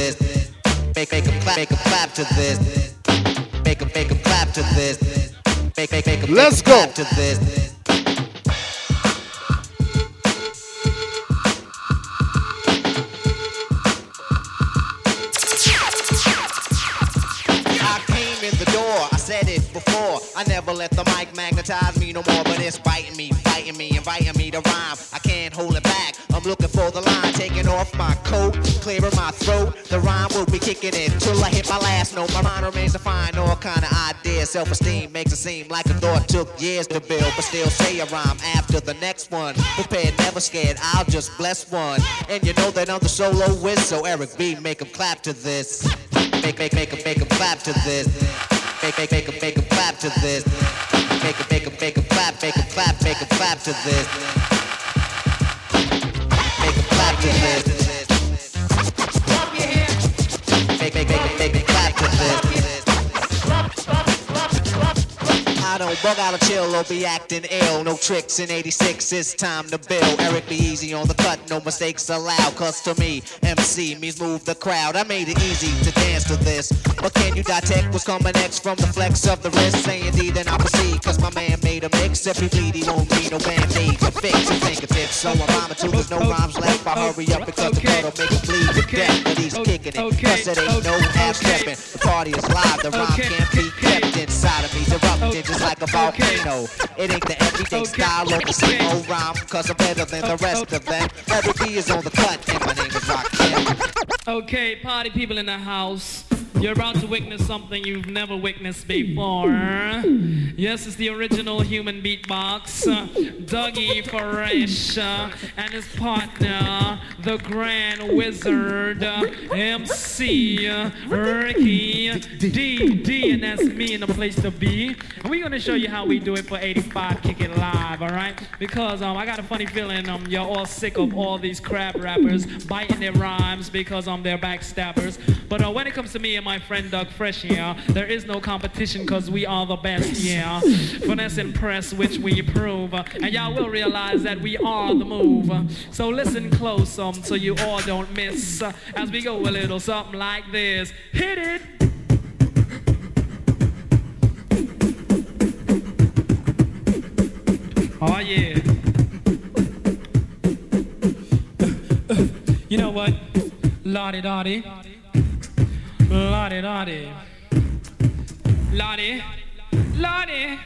this. Make make 'em clap, make 'em clap to this. Make 'em make 'em clap to this. Make make make 'em Let's go. clap to this. I came in the door, I said it before. I never let the mic magnetize me no more, but it's biting me, fighting me, inviting me to rhyme. I can't hold it back. I'm looking for the line, taking off my coat, clearing my throat. The rhyme will be kicking in till I hit my last note. My mind remains to find all kind of ideas. Self-esteem makes it seem like a thought took years to build, but still say a rhyme after the next one. Prepared, never scared. I'll just bless one. And you know that I'm the solo whiz, so Eric B, make 'em clap to this. Make make make 'em make 'em clap to this. Make make make 'em make 'em clap to this. Make 'em make 'em make 'em clap, make 'em clap, make 'em clap to this. Make 'em clap to this. Don't bug out of chill or be acting ill. No tricks in 86, it's time to build. Eric B easy on the cut, no mistakes allowed. Cause to me, MC means move the crowd. I made it easy to dance to this. But can you detect what's coming next from the flex of the wrist? Saying D, then I proceed. Cause my man made a mix. If he bleed, he won't need no band aid to fix his fingertips. So I'm rhyming till there's no rhymes left. I hurry up because the blood'll make him bleed to death. But he's kicking it. Cause it ain't no half stepping. The party is live, the rhyme can't be kept inside of me. Erupting just like a volcano. It ain't the everyday style or the same old rhyme. Cause I'm better than the rest of them. Eric B is on the cut, and my name is Rakim. Okay, party people in the house. You're about to witness something you've never witnessed before. Yes, it's the original human beatbox. Dougie Fresh and his partner, the Grand Wizard, MC Ricky D D, and that's me in the place to be. And we're gonna show you how we do it for 85 Kick It Live, all right? Because um, I got a funny feeling um, you're all sick of all these crap rappers biting their rhymes because um, they're backstabbers. But uh, when it comes to me and my friend Doug Fresh here, there is no competition because we are the best, yeah. Finesse and press, which we prove. And y'all will realize that we are the move. So listen close um, so you all don't miss as we go a little something like this. Hit it! Oh yeah. You know what? Lottie Dottie. Lottie Dottie. Lottie. Lottie.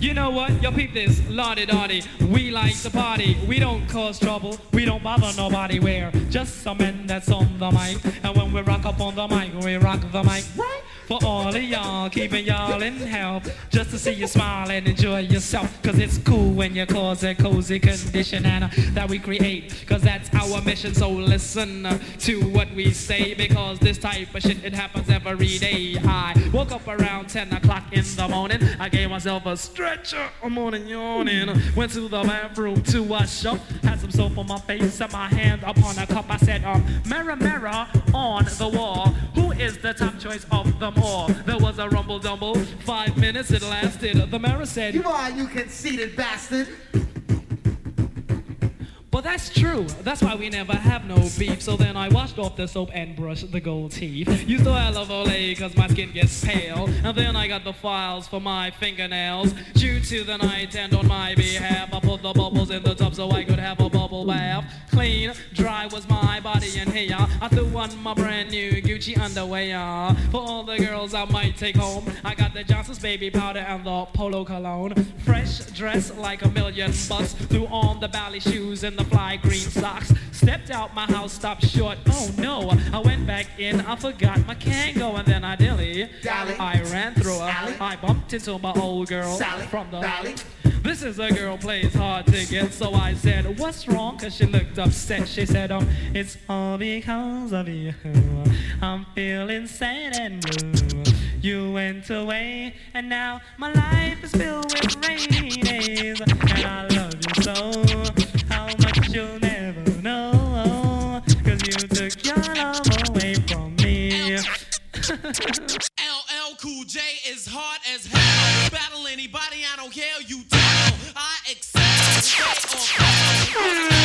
You know what? Yo, peep this. Lottie Dottie. We like to party. We don't cause trouble. We don't bother nobody. We're just some men that's on the mic. And when we rock up on the mic, we rock the mic. Right? For all of y'all, keeping y'all in health. Just to see you smile and enjoy yourself. Cause it's cool when you cause a cozy condition and uh, that we create. Cause that's our mission. So listen uh, to what we say. Because this type of shit, it happens every day. I woke up around 10 o'clock in the morning. I gave myself a stretcher. I'm morning yawning. Went to the bathroom to wash up. Had some soap on my face. Set my hand upon a cup. I said, um, mirror, mirror on the wall. Who is the top choice of all? There was a rumble dumble. Five minutes it lasted. The mayor said, You are, you conceited bastard. But that's true. That's why we never have no beef. So then I washed off the soap and brushed the gold teeth. Used oil of Olay cause my skin gets pale. And then I got the files for my fingernails. Due to the night and on my behalf, I put the bubbles in the tub so I could have a bubble bath. Clean, dry was my body and hair. I threw on my brand new Gucci underwear. For all the girls I might take home, I got the Johnson's baby powder and the polo cologne. Fresh dress like a million bucks. Threw on the ballet shoes and the fly green socks. Stepped out my house, stopped short. Oh no, I went back in, I forgot my Kangol, and then I dilly. Dally. I ran through her. Sally. I bumped into my old girl Sally. from the Dally. this is a girl plays hard to get, so I said, What's wrong? Cause she looked upset. She said, Um, it's all because of you. I'm feeling sad and blue. You went away, and now my life is filled with rainy days. And I love you so, LL Cool J is hard as hell. Battle anybody, I don't care. You tell. I excel. Stay on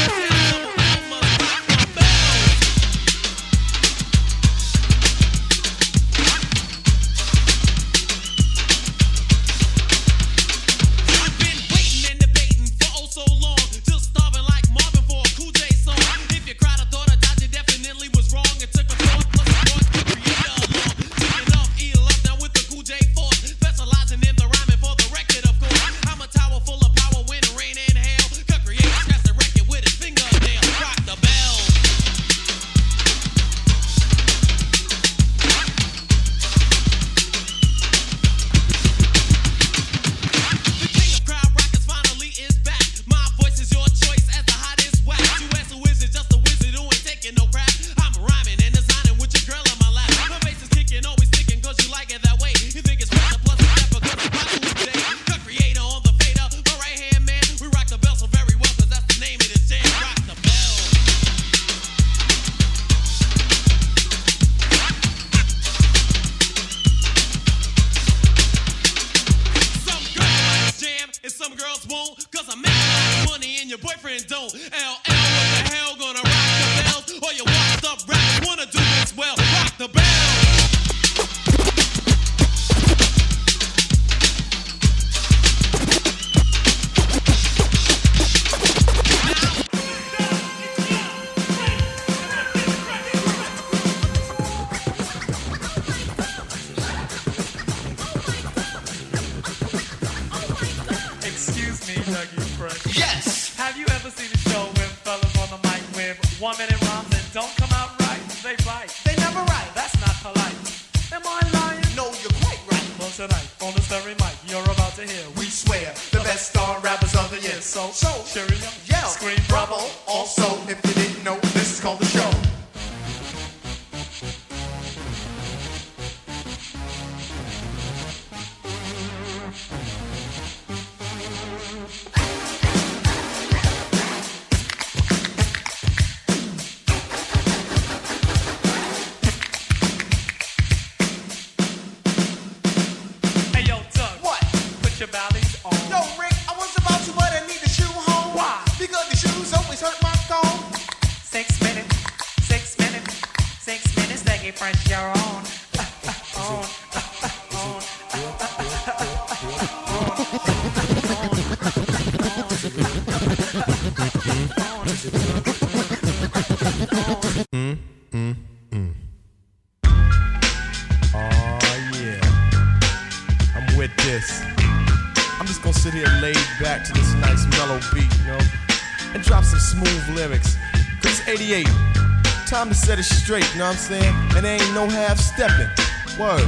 straight, you know what I'm saying? And there ain't no half stepping. Word,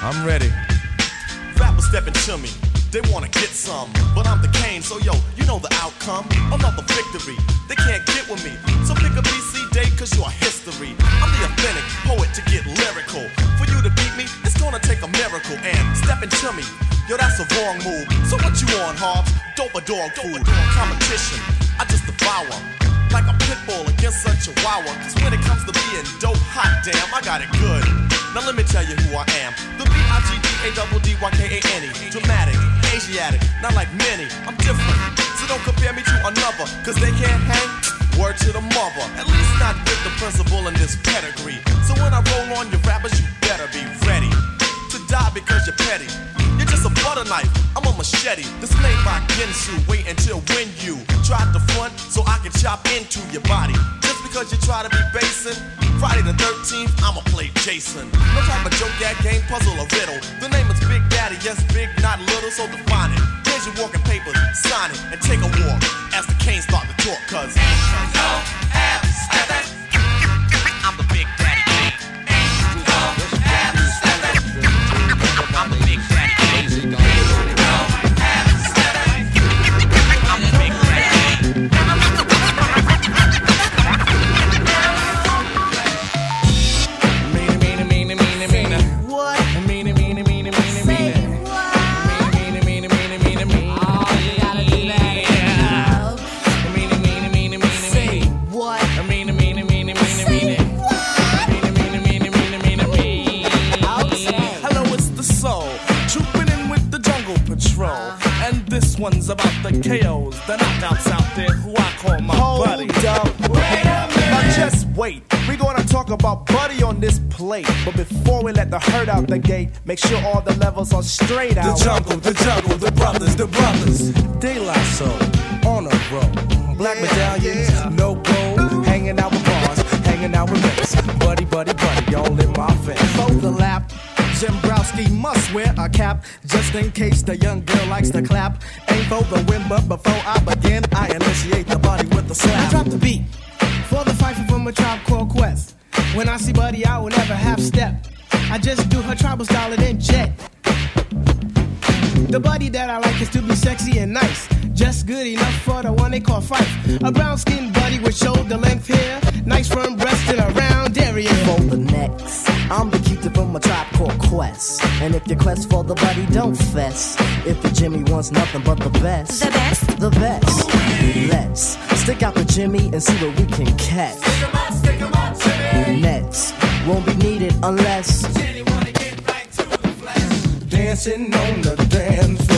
I'm ready. Rappers stepping to me. They wanna get some, but I'm the Kane, so yo, you know the outcome. Another victory. They can't get with me. So pick a BC date, cause you're history. I'm the authentic poet to get lyrical. For you to beat me, it's gonna take a miracle. And stepping to me, yo, that's a wrong move. So what you on, Hobbs? Dope a dog food. Competition, I just devour. Like a pit bull against a chihuahua. Cause when it comes to being dope, hot damn, I got it good. Now let me tell you who I am. The B-I-G-D-A-D-D-Y-K-A-N-E. Dramatic, Asiatic, not like many. I'm different. So don't compare me to another. Cause they can't hang. Word to the mother. At least not with the principal in this pedigree. So when I roll on your rappers, you better be ready to die because you're petty. You're just a butter knife, I'm a machete. This made by Ginsu. Wait until when you try to front so chop into your body. Just because you try to be basing. Friday the 13th, I'ma play Jason. No type of joke, that game, puzzle, or riddle. The name is Big Daddy, yes, big, not little, so define it. Here's your walking papers, sign it, and take a walk as the Kane's start to talk, cuz. I'm KOs, the knockouts out there who I call my buddy. Now just wait. We're gonna talk about Buddy on this plate. But before we let the herd out the gate, make sure all the levels are straight The out. The jungle, the jungle, the brothers, the brothers. De La Soul, on a roll. Black medallions, no gold. Hanging out with bars, hanging out with mates. Buddy, buddy, buddy, y'all in my face. For the lap. Zimbrowski must wear a cap just in case the young girl likes to clap. Ain't for the win, but before I begin, I initiate the body with a slap. I drop the beat for the fight from a tribe called Quest. When I see Buddy, I will never half step. I just do her tribal style and then jet. The buddy that I like is to be sexy and nice. Just good enough for the one they call Phife. A brown skinned buddy with shoulder length hair. Called Quest. And if your quest for the body, don't fess. If your Jimmy wants nothing but the best. The best? The best. Let's stick out the Jimmy and see what we can catch. Nets won't be needed unless. Dancing on the dance floor. Girl, it's you that I adore. Step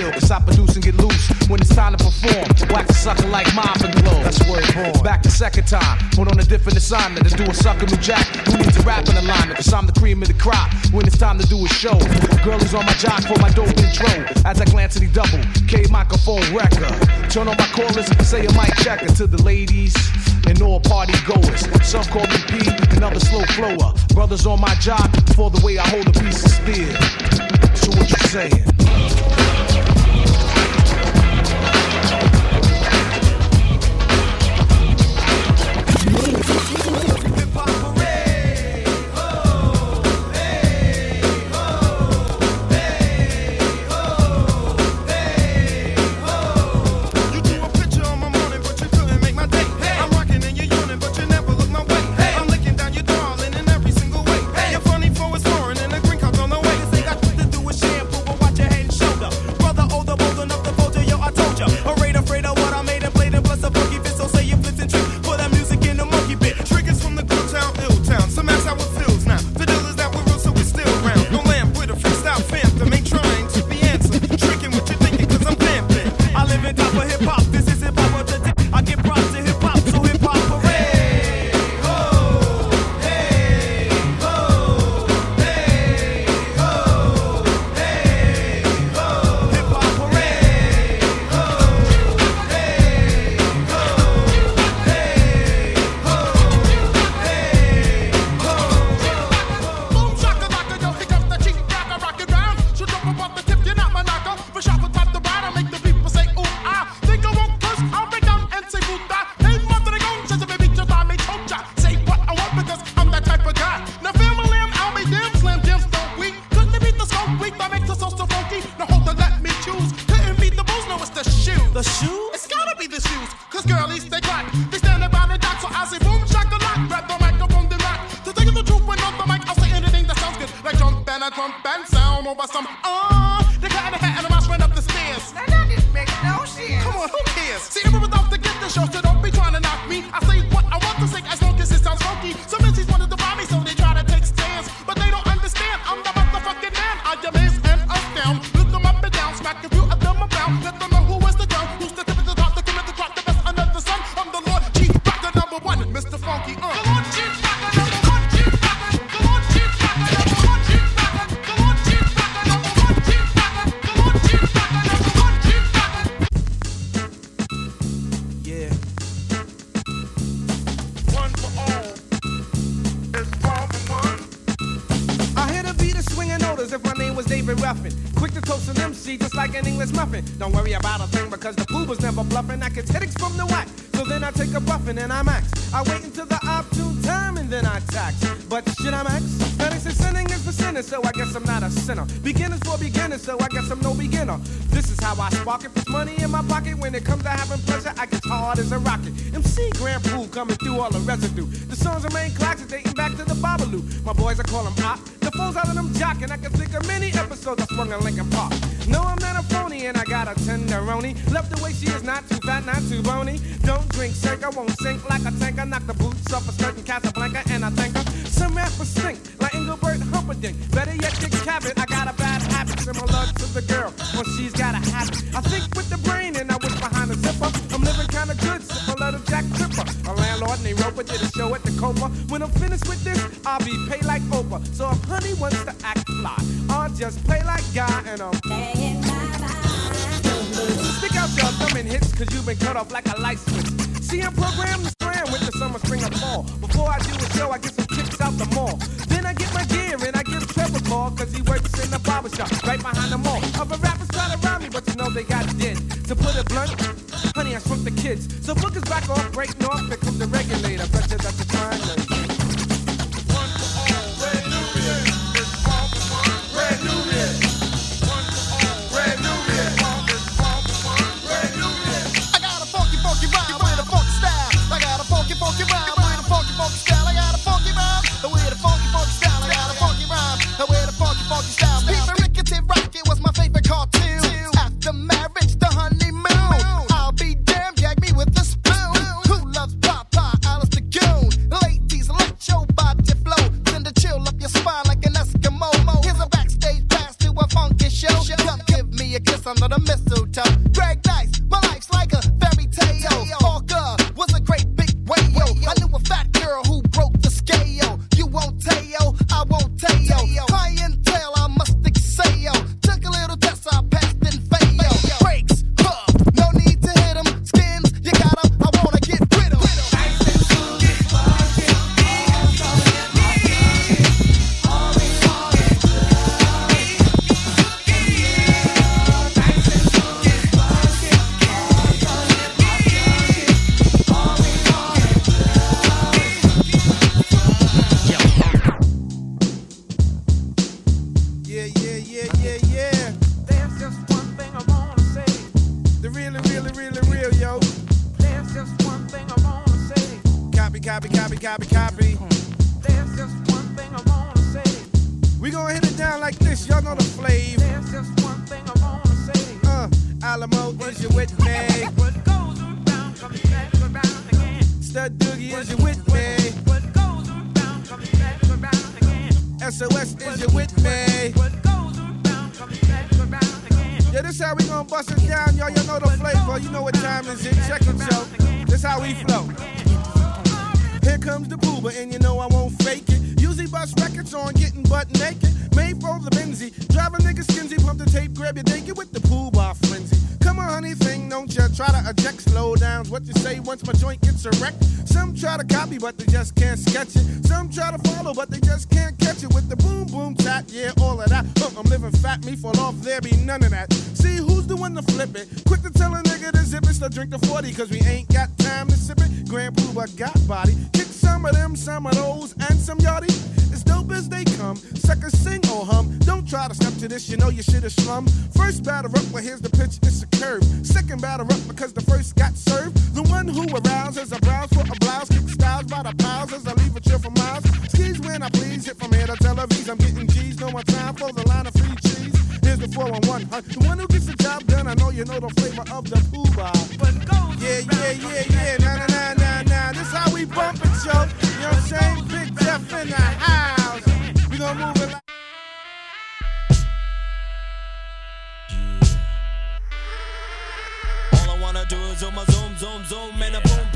ill, cause I produce and get loose when it's time to perform. Wax a sucker like mine for the low. That's born. Back the second time, put on a different assignment. Let's do a sucker new jack. Who needs a rap in alignment? Cause I'm the cream of the crop when it's time to do a show. Girl is on my jock for my dope intro. As I glance at the double, K microphone record. Turn on my chorus, say a mic checker to the ladies and all party goers. Some call me P, another slow flower. Brothers on my jock for the way I hold a piece of steel. So what you saying? coming through all the residue. I won't sink like a tanker. Knock the boots off a skirt in Casablanca, and I think her. Some for stink like Engelbert Humperdinck. Better yet, Dick Cavett. I got a bad habit similar to the girl but she's got a habit. I think with the brain, and I wish behind the zipper. I'm living kind of good, similar to Jack Tripper. A landlord named Roper did a show at the Copa. When I'm finished with this, I'll be paid like Oprah. So if honey wants to act fly, I'll just play like guy, and I'm paying bye bye. Stick out your thumb and hits, cause you've been cut off like a light switch. See, I'm programmed to scram with the summer, spring, and fall. Before I do a show, I get some kicks out the mall. Then I get my gear and I give Trevor a call, cause he works in the barber shop right behind the mall. Other rappers try around me, but you know they got dead. To put it blunt, honey, I shrunk the kids. So book is back off, break north, here comes the regulator. Pressure that you're to If I'm here to Television, I'm getting G's. No more time for the line of free cheese. Here's the 411, huh? the one who gets the job done. I know you know the flavor of the Puba. But go, yeah, yeah, yeah, yeah, nah, nah, nah, nah, nah. This how we bump it, yo. You know what I'm saying? Big Jeff in the house. We gonna move it like. Yeah. All I wanna do is zoom, zoom, zoom, zoom, and a boom.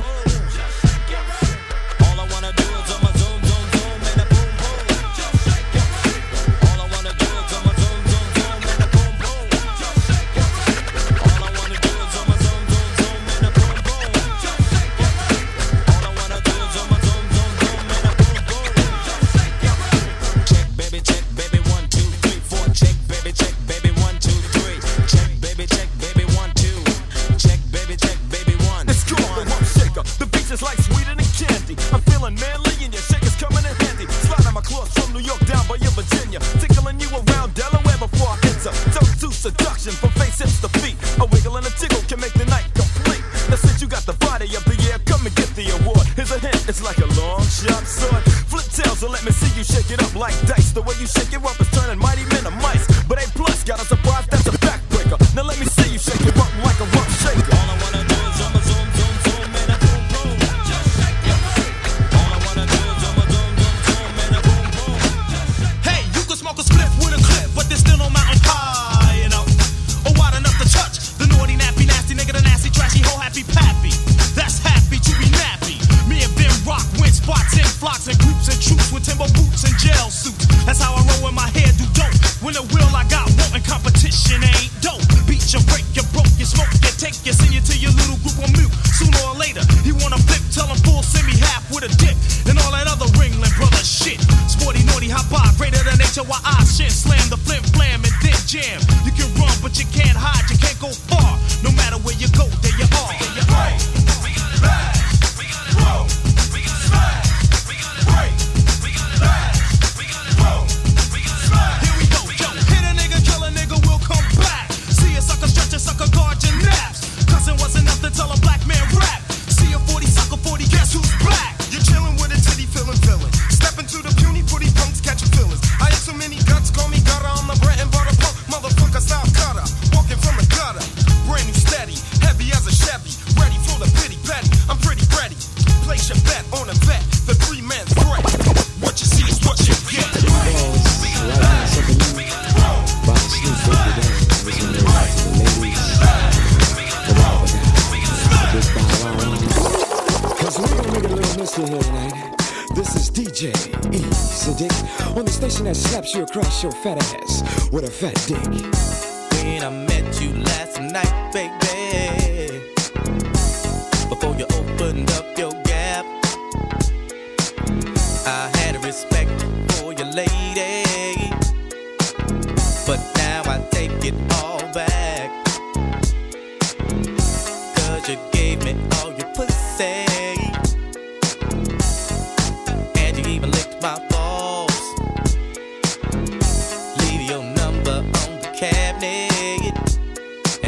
Your fat ass with a fat dick.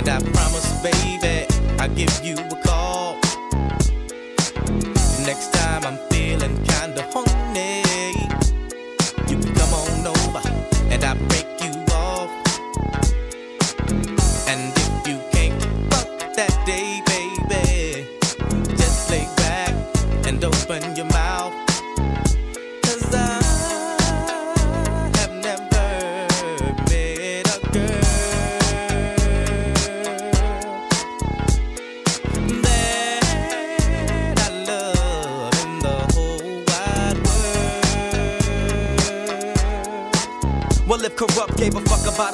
And I promise, baby, I'll give you a call. Next time I'm feeling kinda horny,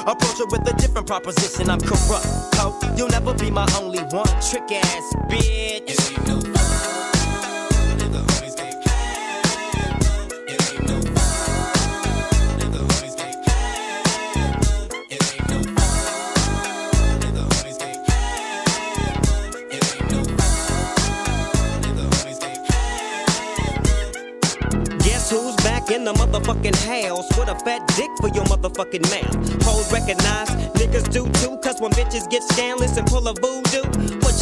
Approach her with a different proposition. I'm corrupt. You'll never be my only one. Trick ass bitch. In the motherfucking house with a fat dick for your motherfucking mouth? Hoes recognize, niggas do too, cause when bitches get scandalous and pull a voodoo,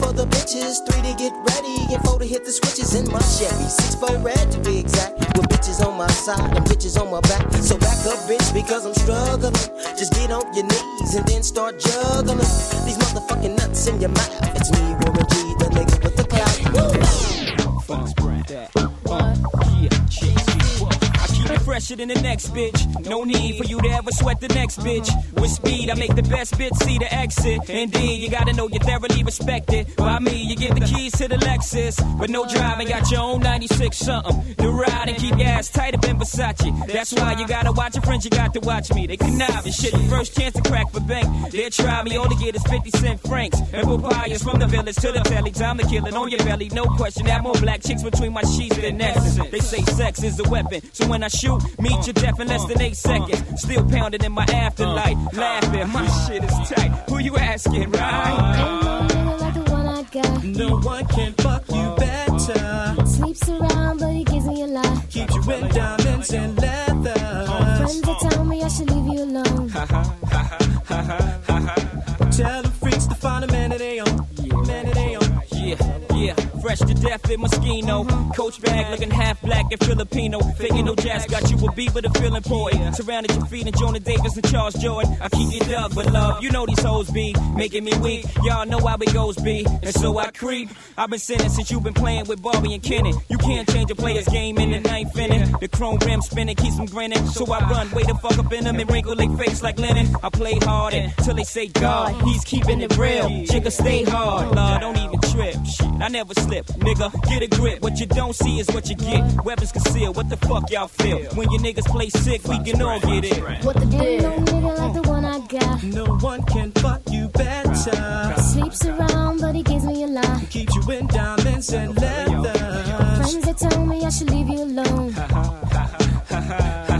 for the bitches, three to get ready, and four to hit the switches in my Chevy. Six for red to be exact. With bitches on my side and bitches on my back. So back up, bitch, because I'm struggling. Just get on your knees and then start juggling. These motherfucking nuts in your mouth. It's me, Warren G, the nigga with the clout. Woo! Fuck that. Fresher than the next bitch. No need for you to ever sweat the next bitch. With speed, I make the best bitch see the exit. Indeed, you gotta know you're thoroughly respected. By me, you get the keys to the Lexus. But no driving, got your own 96 something. The ride and keep your ass tight up in Versace. That's why you gotta watch your friends, you got to watch me. They connive and shit. The first chance to crack the bank. They'll try me, all they get is 50 cent francs. And papayas from the village to the telly. Time to kill it on your belly, no question. Have more black chicks between my sheets than Nexus. They say sex is a weapon. So when I shoot, meet your death in less than eight seconds. Still pounding in my afterlife. Laughing, my shit is tight. Who you asking, right? No one can fuck you better. Sleeps around, but he gives me a lot. Keeps you in diamonds and leather. Friends that tell me I should leave you alone. Tell the freaks to find a man that they own. Yeah, yeah. Fresh to death in Moschino. Coach bag looking half black and Filipino. Faking no jazz, got you a beat with a feeling poet. Surrounded your feet and Jonah Davis and Charles Jourdan. I keep it dug, but love, you know these hoes be making me weak. Y'all know how it goes, be. And so I creep. I've been sinning since you've been playing with Barbie and Kenny. You can't change a player's game in the ninth inning. The chrome rim spinning keeps them grinning. So I run, way the fuck up in them and wrinkle their face like linen. I play hard until they say God, he's keeping it real. Chicka stay hard, Lord, don't even trip. Shit, I never slip, nigga. Get a grip. What you don't see is what you get. Weapons concealed. What the fuck y'all feel? When your niggas play sick, we can all get it. What the Ain't no nigga like the one I got. No one can fuck you better. Sleeps around, but he gives me a lot. Keeps you in diamonds and leather. Friends that tell me I should leave you alone.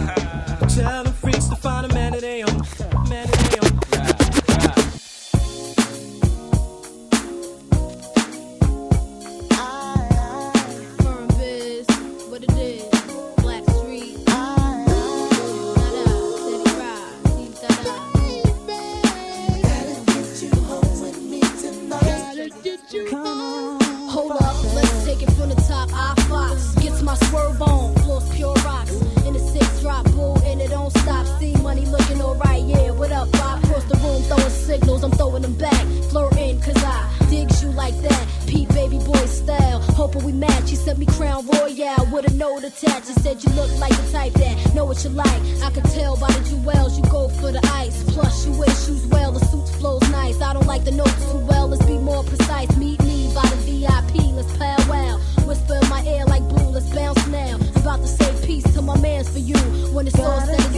My swerve on, floors pure rocks. In the six drop, bull, and it don't stop. See money looking alright, yeah. What up, Bob? Across the room, throwing signals, I'm throwing them back. Flirting, cause I digs you like that. Pete baby boy style. Hoping we match. He sent me Crown Royal with a note attached. He said you look like the type that know what you like. I could tell by the jewels you go for the ice. Plus, you wear shoes well, the suit flows nice. I don't like the notes too well, let's be more precise. Meet me by the VIP, let's powwow. Whisper in my ear like blue, let's bounce now. About to say peace to my mans for you. When it's all said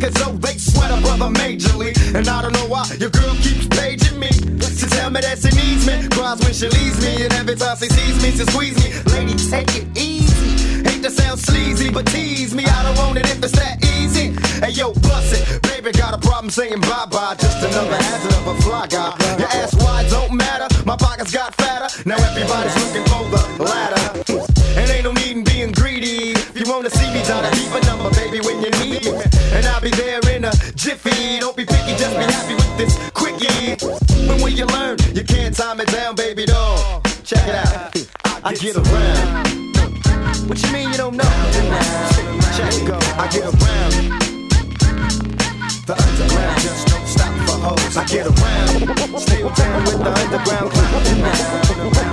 Cause though they sweat a brother majorly. And I don't know why your girl keeps paging me. To tell me that she needs me. Cries when she leaves me. And every time she sees me, she squeeze me. Lady, take it easy. Hate to sound sleazy, but tease me. I don't want it if it's that easy. Hey yo, bust it. Baby, got a problem saying bye bye. Just another hazard of a fly guy. Your get around. What you mean you don't know? Check go. I get around. The underground just don't stop for hoes. I get around. Still down with the underground clown.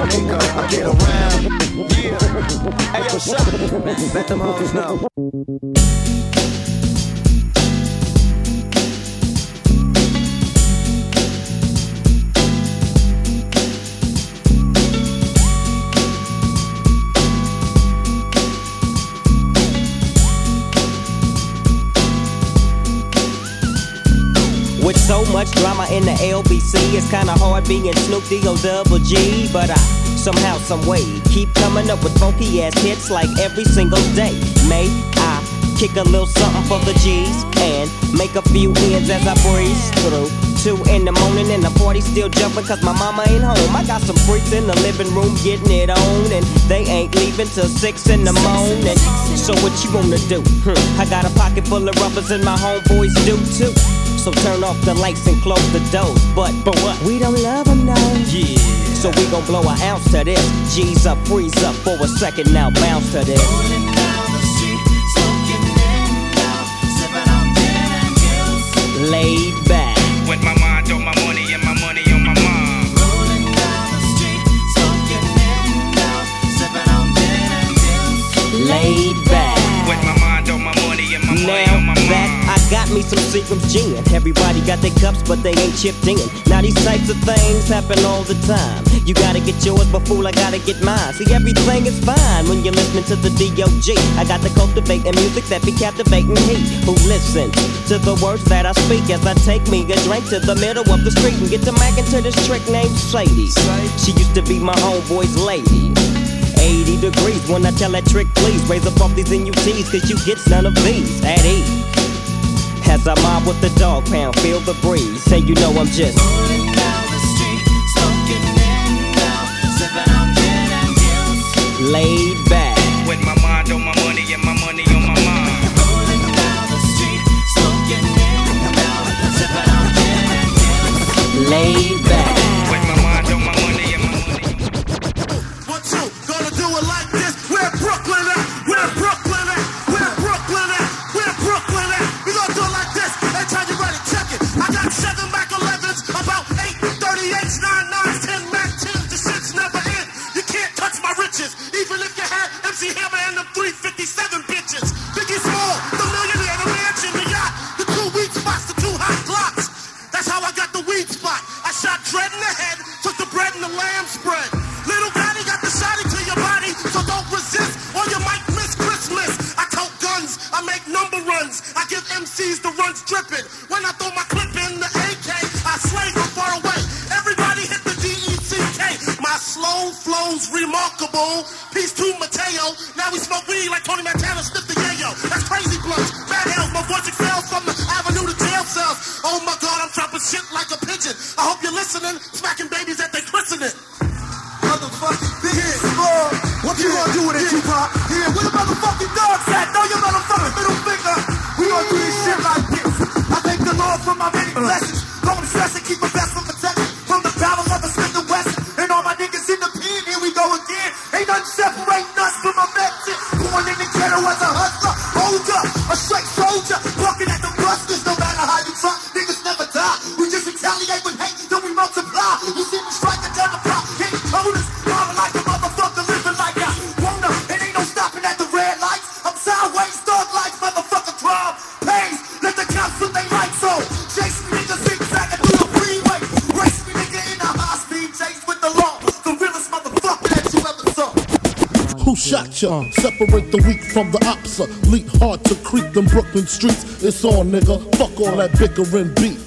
There go. I get around. Yeah. Hey yo, shut Let them hoes know. LBC, it's kinda hard being Snoop D-O double G. But I somehow, some way, keep coming up with funky ass hits like every single day. May I kick a little something for the G's and make a few ends as I breeze through. Two in the morning and the party still jumping cause my mama ain't home. I got some freaks in the living room getting it on and they ain't leaving till six in the morning. So what you gonna do? Hmm, I got a pocket full of rubbers and my homeboys do too. So turn off the lights and close the doors. But, but what? We don't love them, no. Yeah. So we gon' blow an ounce to this. G's up, freeze up for a second now, bounce to this. Laid back. With my mind on my got me some Seagram's gin. Everybody got their cups, but they ain't chipped in. Now these types of things happen all the time. You gotta get yours, but fool, I gotta get mine. See, everything is fine when you're listening to the D.O.G. I got the cultivating music that be captivating he who listens to the words that I speak as I take me a drink to the middle of the street and get to macking to this trick named Sadie. She used to be my homeboy's lady. 80 degrees when I tell that trick, please raise up off these NUTs, cause you get none of these at ease. As I mob with the dog pound, feel the breeze. Say you know I'm just laid back. With my mind on my money and my money on my mind. Laid shot ya? Separate the weak from the opsa. Leap hard to creep them Brooklyn streets. It's on, nigga. Fuck all that bickering beef.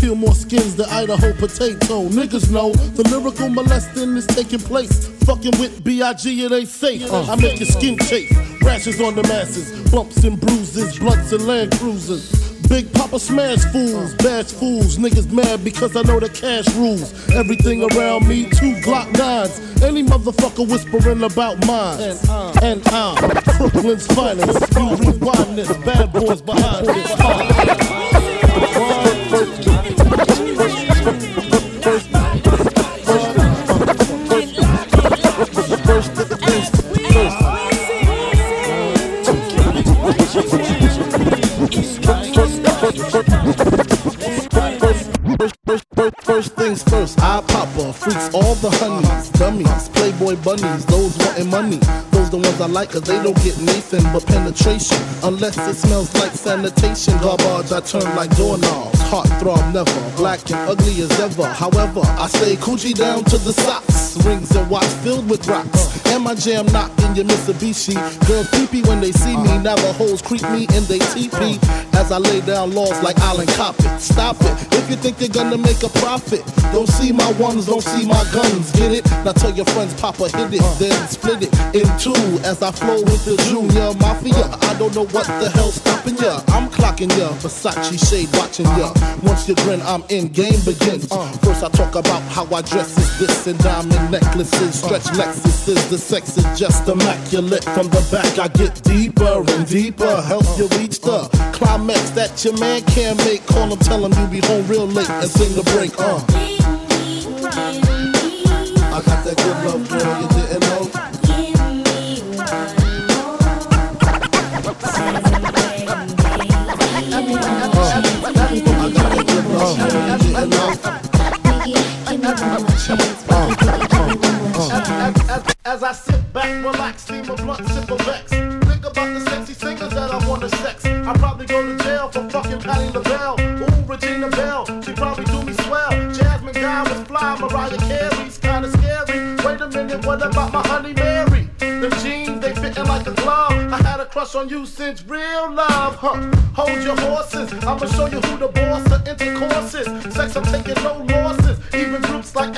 Peel more skins than Idaho potato. Niggas know the lyrical molesting is taking place. Fucking with B.I.G. it ain't safe. Uh. I make your skin chafe. Rashes on the masses. Bumps and bruises. Blunts and land cruisers. Big Papa smash fools, bash fools, niggas mad because I know the cash rules. Everything around me, two Glock nines. Any motherfucker whispering about mine. And uh. I'm Brooklyn's finest. You rewind this, bad boys behind this. playboy bunnies, those wanting money. Those the ones I like, cause they don't get Nathan but penetration. Unless it smells like sanitation. Garbage, I turn like doorknobs. Heart throb never, black and ugly as ever. However, I stay Coogi down to the socks. Rings and watch filled with rocks. And my jam knocked in your Mitsubishi. Girls peepee when they see me. Now the hoes creep me and they teepee. As I lay down laws like Island Coppet. Stop it. If you think you're gonna make a profit, don't see my ones, don't see my guns. Get it? Now tell your friends, Papa hit it, then split it in two. As I flow with the Junior Mafia. I don't know what the hell's stopping ya. I'm clocking ya. Versace shade watching ya. Once you grin, I'm in. Game begins. First I talk about how I dress is this and diamond necklaces, stretch Lexuses. Sex is just immaculate. From the back I get deeper and deeper. Help you reach the climax that your man can't make. Call him, tell him you be home real late and sing the break. Uh. I got that good love, girl, you didn't know. As I sit back, relax, steam a blunt, sip a vex. Think about the sexy singers that I wanna sex. I probably go to jail for fucking Patti LaBelle. Ooh, Regina Belle, she probably do me swell. Jasmine Guy was fly, Mariah Carey's kinda scary. Wait a minute, what about my honey Mary? Them jeans, they fitting like a glove. I had a crush on you since real love, huh? Hold your horses, I'ma show you who the boss of intercourse is. Sex, I'm taking no losses. Even groups like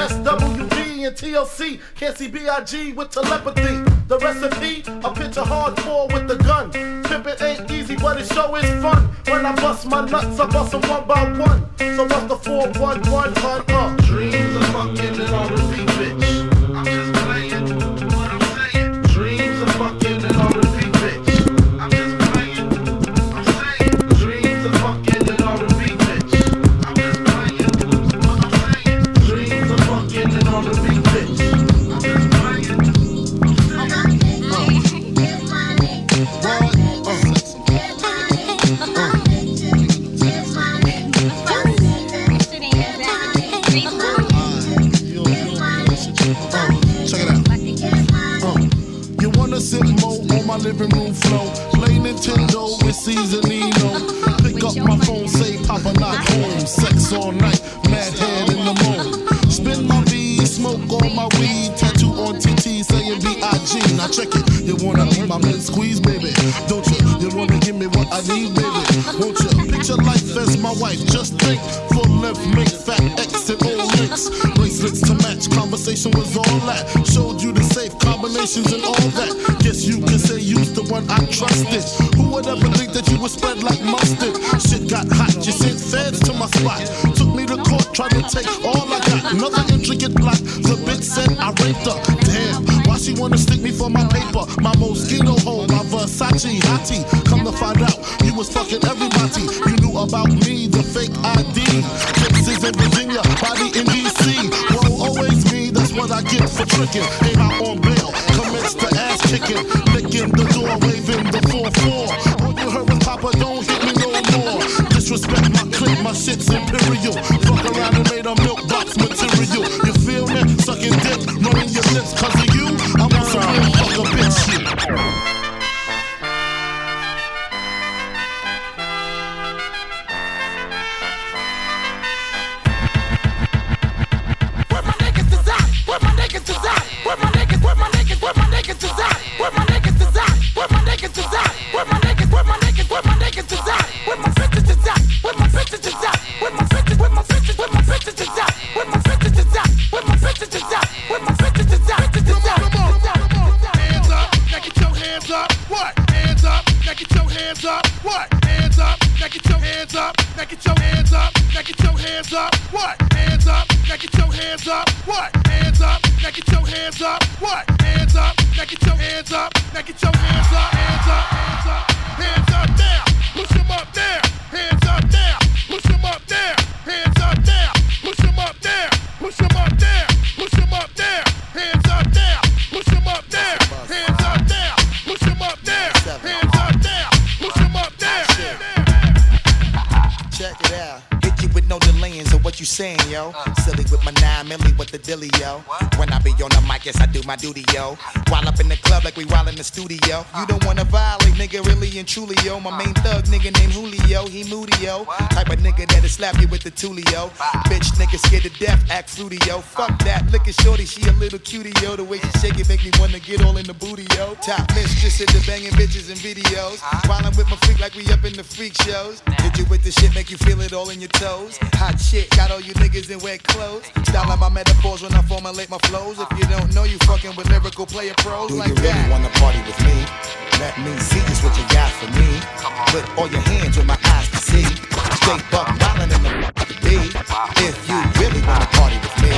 And TLC can't see B.I.G. with telepathy. The recipe, a picture hardcore with the gun. Pimpin' ain't easy, but it sure is fun. When I bust my nuts, I bust them one by one. So what's the 411 hun? Uh, dreams of fucking Seasonino. Pick up my phone, say Papa not home. Sex all night, mad head in the moon. Spin my V, smoke all my weed. Tattoo on TT saying B.I.G. Now check it. You wanna be my man squeeze, baby? Don't you? You wanna give me what I need, baby? Won't you? Picture life as my wife. Just think. Full length, make fat X and all links. Bracelets to match. Conversation was all that. Showed you the safe combinations and all that. Guess you can say you's the one I trusted. Who hottie. Come to find out, you was fucking everybody. You knew about me, the fake ID. Cases in Virginia, body in DC. Whoa, always me, that's what I get for tricking. Came out on bail, commenced to ass kicking. Licking the door, waving the 4-4. All you heard was Papa, don't hit me no more. Disrespect my clip, my shit's imperial. Really and truly, yo. My main thug, nigga named Julio, he moody, yo. Type of nigga that'll slap you with the tulio. Bitch, nigga scared to death, act fruity, yo. Fuck that, look at shorty, she a little cutie, yo. The way she shake it make me wanna get all in the booty, yo. Top mistress at the banging bitches and videos. While I'm with my freak like we up in the freak shows. Did you with the shit, make you feel it all in your toes. Hot shit, got all you niggas in wet clothes. Style my metaphors when I formulate my flows. If you don't know, you fucking with lyrical player pros Do like you really that. wanna party with me? Let me see just what you got for me. Put all your hands with my eyes to see. Straight buck wildin' in the to. If you really wanna party with me,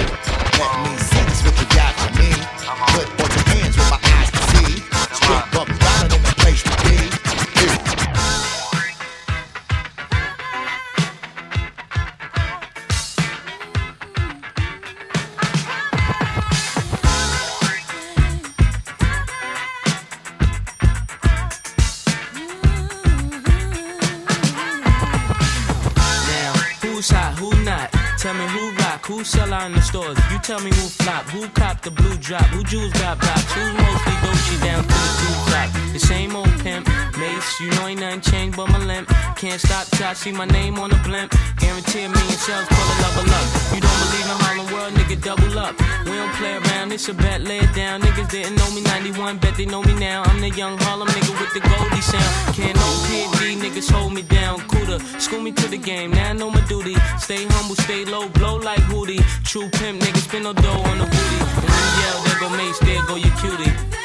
let me see just what you got who sell out in the stores. You tell me who flop, who cop the blue drop, who jewels got blocks, who mostly Dolce down to the two drop. The same old pimp, Mase, you know ain't nothing changed but my limp. Can't stop till I see my name on the blimp. Guarantee a million shells, pull a level up. You don't believe in Harlem World, nigga, double up. We don't play around, it's a bet, lay it down. Niggas didn't know me 91, bet they know me now. I'm the young Harlem nigga with the Goldie sound. Can't no PD, niggas hold me down. Cooler, school me to the game, now I know my duty. Stay humble, stay low, blow like Hootie. True pimp, niggas spin no dough on the booty. And when yell, there go Mace, there go your cutie.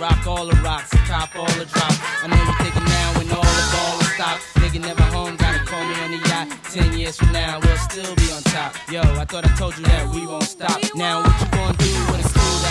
Rock all the rocks, top all the drops. I know you thinking now when all the ball is stopped. Nigga never home, gotta call me on the yacht. Ten years from now, we'll still be on top. Yo, I thought I told you that we won't stop. Now what you gonna do crew that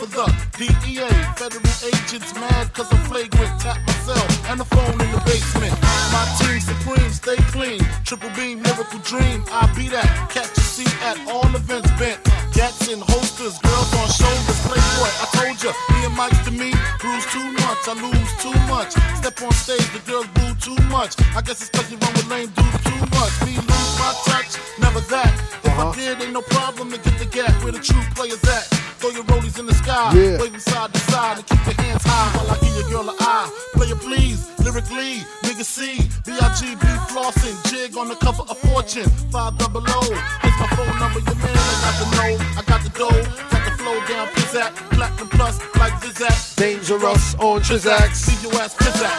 For the DEA. Federal agents mad cause I'm flagrant. Tap myself and the phone in the basement. My team supreme, stay clean. Triple beam, miracle dream. I be that. Catch a seat at all events bent. Gats in holsters, girls on shoulders. Play Playboy, I told ya, me and Mike's to me. Bruise too much, I lose too much. Step on stage, the girls boo too much. I guess it's cause you run with lame dudes too much. Me lose my touch, never that. If I uh-huh. did, ain't no problem to get the gap where the true players at. Throw your rollies in the sky, Yeah. waving side to side, and keep your hands high while I give your girl an eye. Player please, lyrically, nigga C, B-I-G-B flossing, jig on the cover of Fortune, five double O. Here's my phone number, your man, I got the know, I got the dough, got the flow down, pizzazz, platinum plus, like Zizak. Dangerous on Trizax. See your ass pizzazz.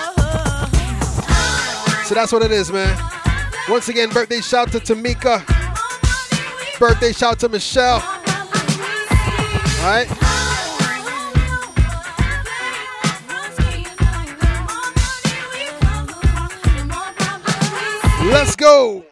So that's what it is, man. Once again, birthday shout to Tamika. Birthday shout to Michelle. All right. Let's go.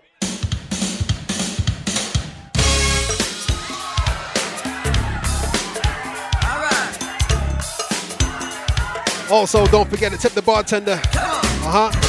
Also, don't forget to tip the bartender. Uh huh.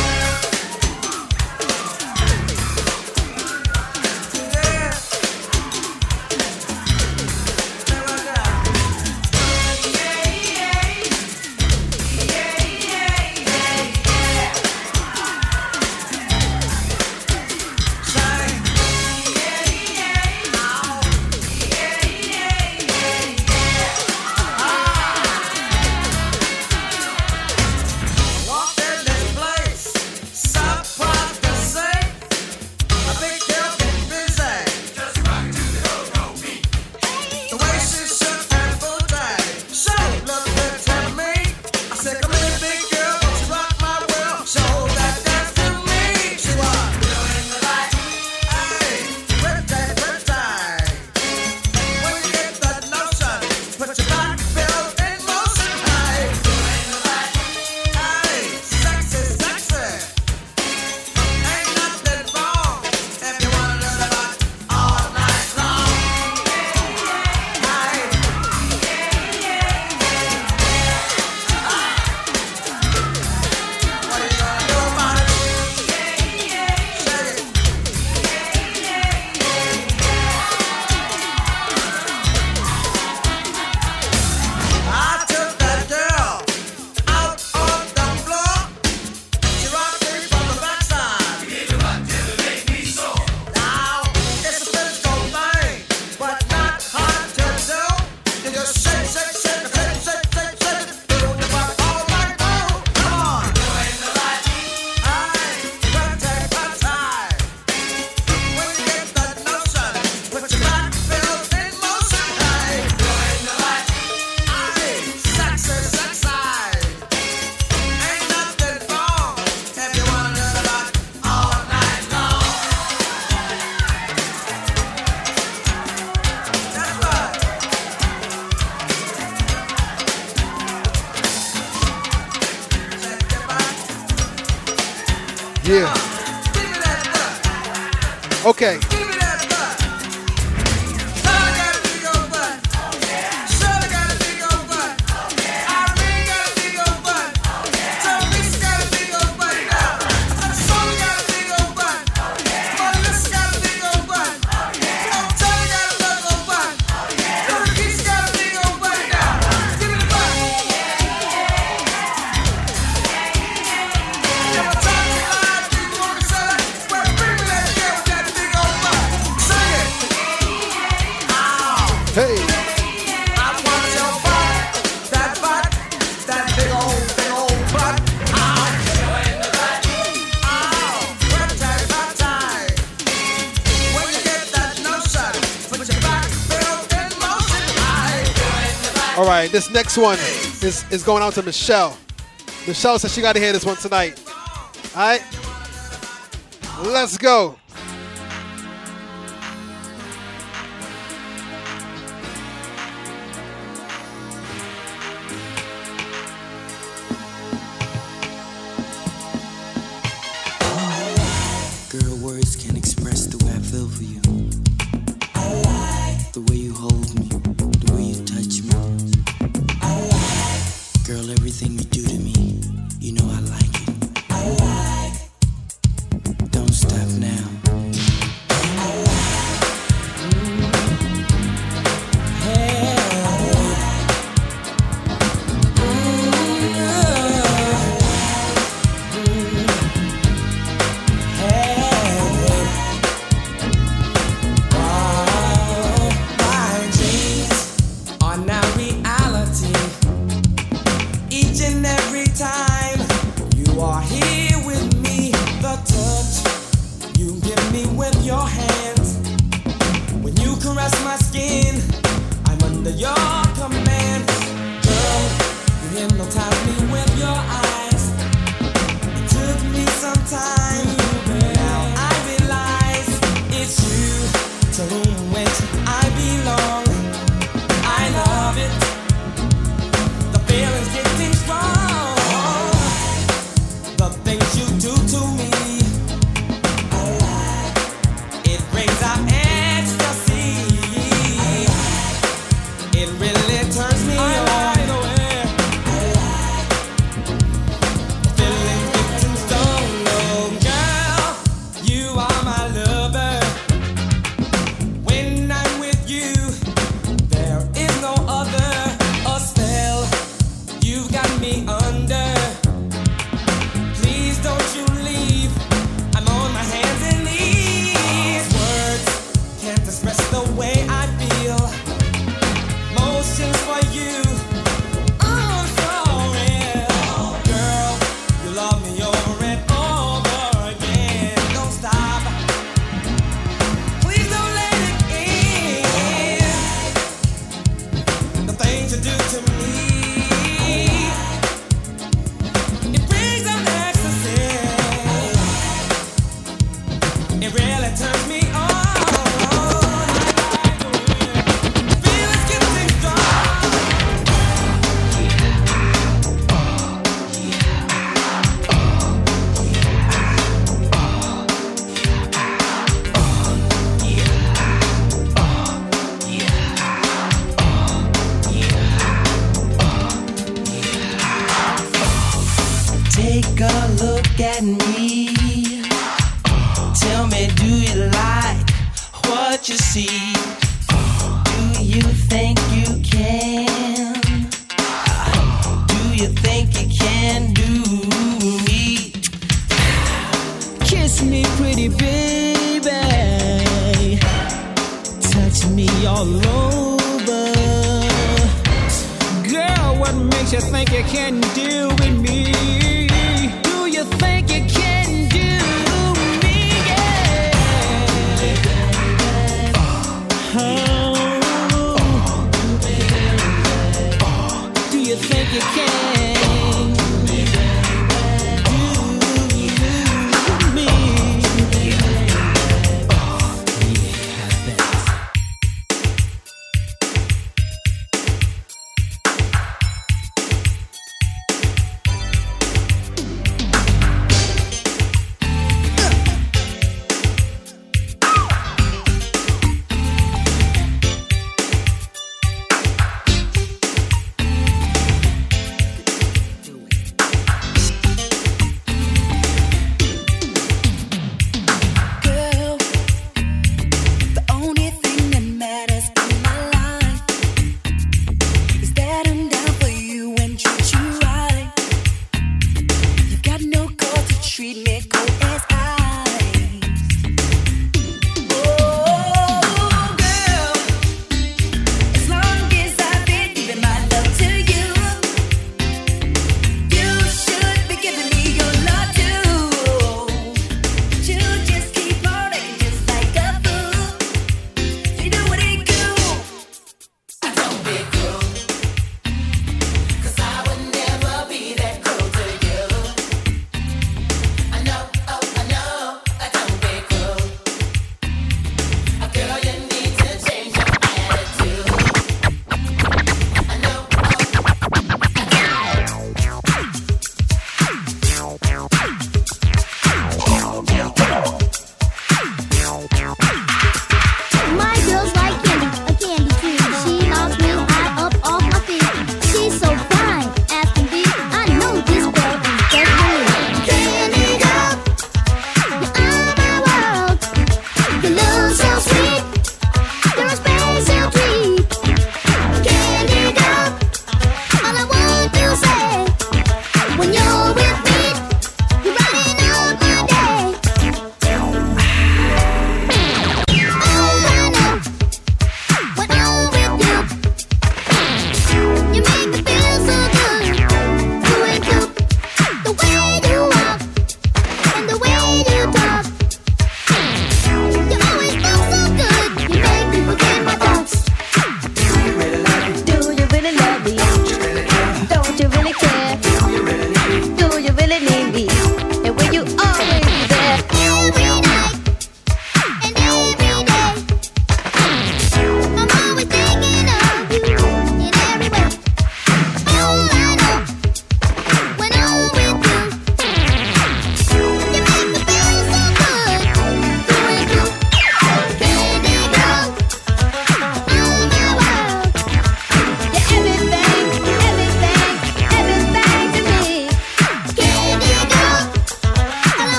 right, this next one is, is going out to Michelle. Michelle says she got to hear this one tonight. All right, let's go. home. Oh. Oh. Do you think you can?